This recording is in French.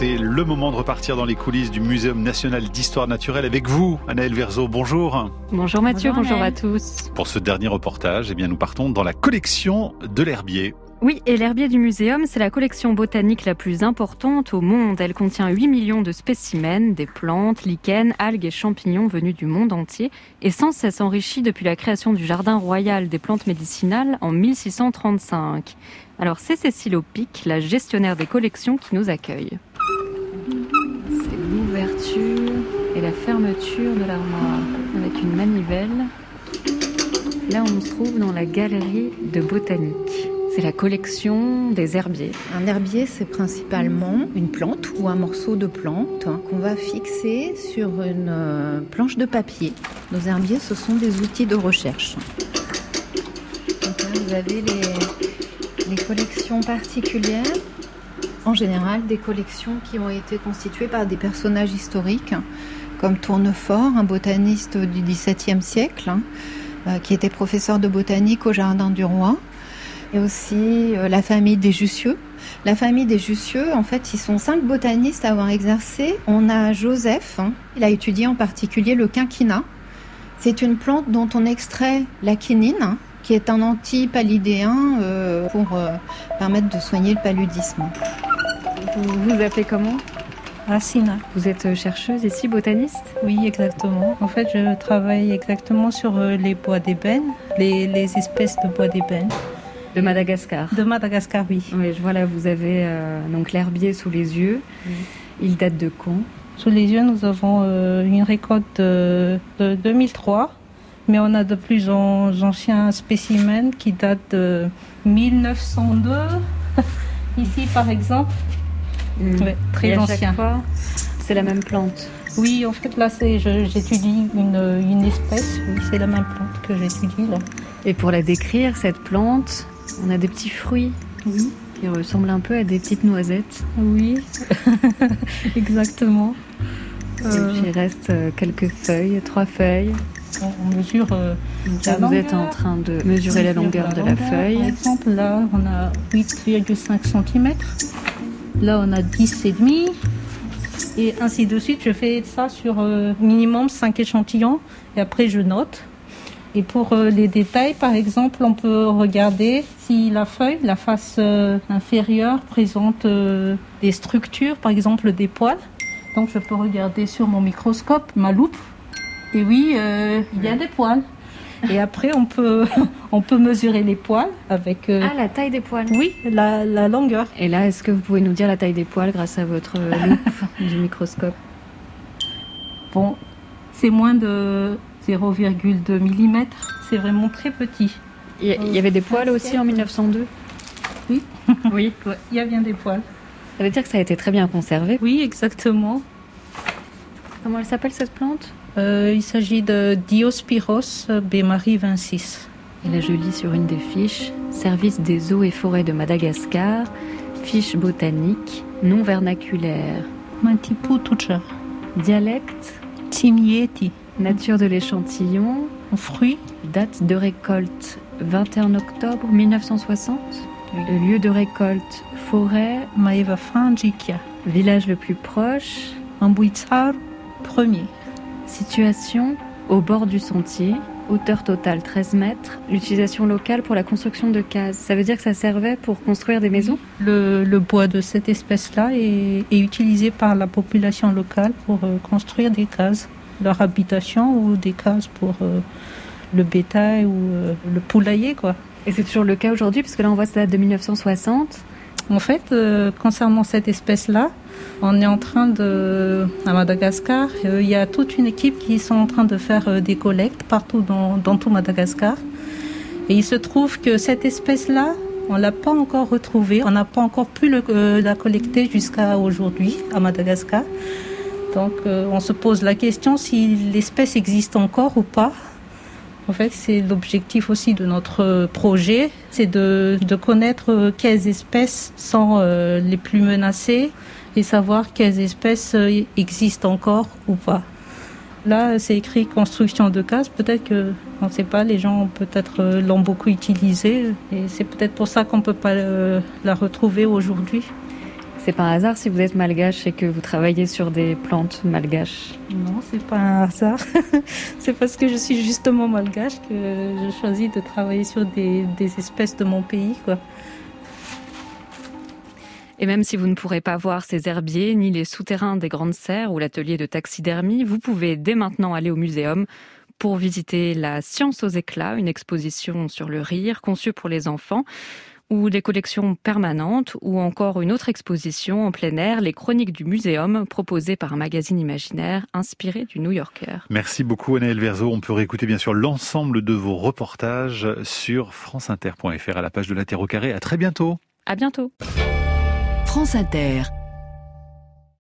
C'est le moment de repartir dans les coulisses du Muséum national d'histoire naturelle avec vous, Anaël Verzo. Bonjour. Bonjour Mathieu, bonjour, à tous. Pour ce dernier reportage, eh bien, nous partons dans la collection de l'herbier. Oui, et l'herbier du muséum, c'est la collection botanique la plus importante au monde. Elle contient 8 millions de spécimens, des plantes, lichens, algues et champignons venus du monde entier et sans cesse enrichis depuis la création du Jardin royal des plantes médicinales en 1635. Alors c'est Cécile Opic, la gestionnaire des collections, qui nous accueille. C'est l'ouverture et la fermeture de l'armoire avec une manivelle. Là, on se trouve dans la galerie de botanique. C'est la collection des herbiers. Un herbier, c'est principalement une plante ou un morceau de plante qu'on va fixer sur une euh, planche de papier. Nos herbiers, ce sont des outils de recherche. vous avez les, les collections particulières. En général, des collections qui ont été constituées par des personnages historiques, comme Tournefort, un botaniste du XVIIe siècle, hein, euh, qui était professeur de botanique au Jardin du Roi et aussi euh, la famille des Jussieu. La famille des Jussieu, en fait, ils sont cinq botanistes à avoir exercé. On a Joseph, hein. il a étudié en particulier le quinquina. C'est une plante dont on extrait la quinine, hein, qui est un antipaludéen euh, pour euh, permettre de soigner le paludisme. Vous vous appelez comment? Racina. Vous êtes chercheuse ici, botaniste? Oui, exactement. En fait, je travaille exactement sur les bois d'ébène, les, les espèces de bois d'ébène. De Madagascar. De Madagascar, oui. Oui, voilà, vous avez euh, donc l'herbier sous les yeux. Il date de quand? Sous les yeux, nous avons euh, une récolte de, 2003, mais on a de plus en anciens spécimens qui datent de 1902. Ici, par exemple. Hmm. très ancien. C'est la même plante. Oui, en fait, là, j'étudie une, une espèce. Oui, c'est la même plante que j'étudie là. Et pour la décrire, cette plante, on a des petits fruits. Oui. Qui ressemblent un peu à des petites noisettes. Oui, exactement. Puis il reste euh, quelques feuilles, trois feuilles. On mesure. Euh, vous êtes en train de mesurer la longueur de la feuille. Par exemple, là, on a 8,5 cm. Là, on a 10,5 et ainsi de suite. Je fais ça sur euh, minimum 5 échantillons et après je note. Et pour euh, les détails, par exemple, on peut regarder si la feuille, la face euh, inférieure, présente euh, des structures, par exemple des poils. Donc je peux regarder sur mon microscope, ma loupe. Et oui, il y a des poils. Et après, on peut, on peut mesurer les poils avec... ah, la taille des poils Oui, la, la longueur. Et là, est-ce que vous pouvez nous dire la taille des poils grâce à votre loupe du microscope? Bon, c'est moins de 0,2 mm. C'est vraiment très petit. Il y, avait des poils aussi en 1902 Oui. oui, il y a bien des poils. Ça veut dire que ça a été très bien conservé Oui, exactement. Comment elle s'appelle cette plante? Euh, Il s'agit de Diospyros Bémarie 26. Et là, je lis sur une des fiches Service des eaux et forêts de Madagascar, fiche botanique, non vernaculaire. Mantipu Dialecte? Timieti. Nature de l'échantillon. Fruit. Date de récolte 21 octobre 1960. lieu de récolte forêt. Maeva Franjikia. Village le plus proche. Ambuitsar, premier. Situation au bord du sentier. Hauteur totale 13 mètres. L'utilisation locale pour la construction de cases. Ça veut dire que ça servait pour construire des maisons? Le, bois de cette espèce-là est, utilisé par la population locale pour euh, construire des cases leur habitation ou des cases pour euh, le bétail ou euh, le poulailler. Quoi. Et c'est toujours le cas aujourd'hui, parce que là on voit ça date de 1960. En fait, euh, concernant cette espèce-là, on est en train de, à Madagascar, il y a toute une équipe qui sont en train de faire des collectes partout dans, dans tout Madagascar. Et il se trouve que cette espèce-là, on l'a pas encore retrouvée, on n'a pas encore pu le, la collecter jusqu'à aujourd'hui à Madagascar. Donc euh, on se pose la question si l'espèce existe encore ou pas. En fait, c'est l'objectif aussi de notre projet, c'est de, connaître quelles espèces sont euh, les plus menacées et savoir quelles espèces euh, existent encore ou pas. Là, c'est écrit construction de cases. Peut-être que, on ne sait pas, les gens peut-être l'ont beaucoup utilisé et c'est peut-être pour ça qu'on ne peut pas la retrouver aujourd'hui. C'est pas un hasard si vous êtes malgache et que vous travaillez sur des plantes malgaches Non, c'est pas un hasard. c'est parce que je suis justement malgache que je choisis de travailler sur des, des espèces de mon pays, quoi. Et même si vous ne pourrez pas voir ces herbiers, ni les souterrains des grandes serres ou l'atelier de taxidermie, vous pouvez dès maintenant aller au muséum pour visiter la Science aux éclats, une exposition sur le rire conçue pour les enfants ou des collections permanentes, ou encore une autre exposition en plein air, les chroniques du muséum, proposées par un magazine imaginaire inspiré du New Yorker. Merci beaucoup Anaël Verzo. On peut réécouter bien sûr l'ensemble de vos reportages sur franceinter.fr à la page de la Terre au carré. À très bientôt. À bientôt. France Inter.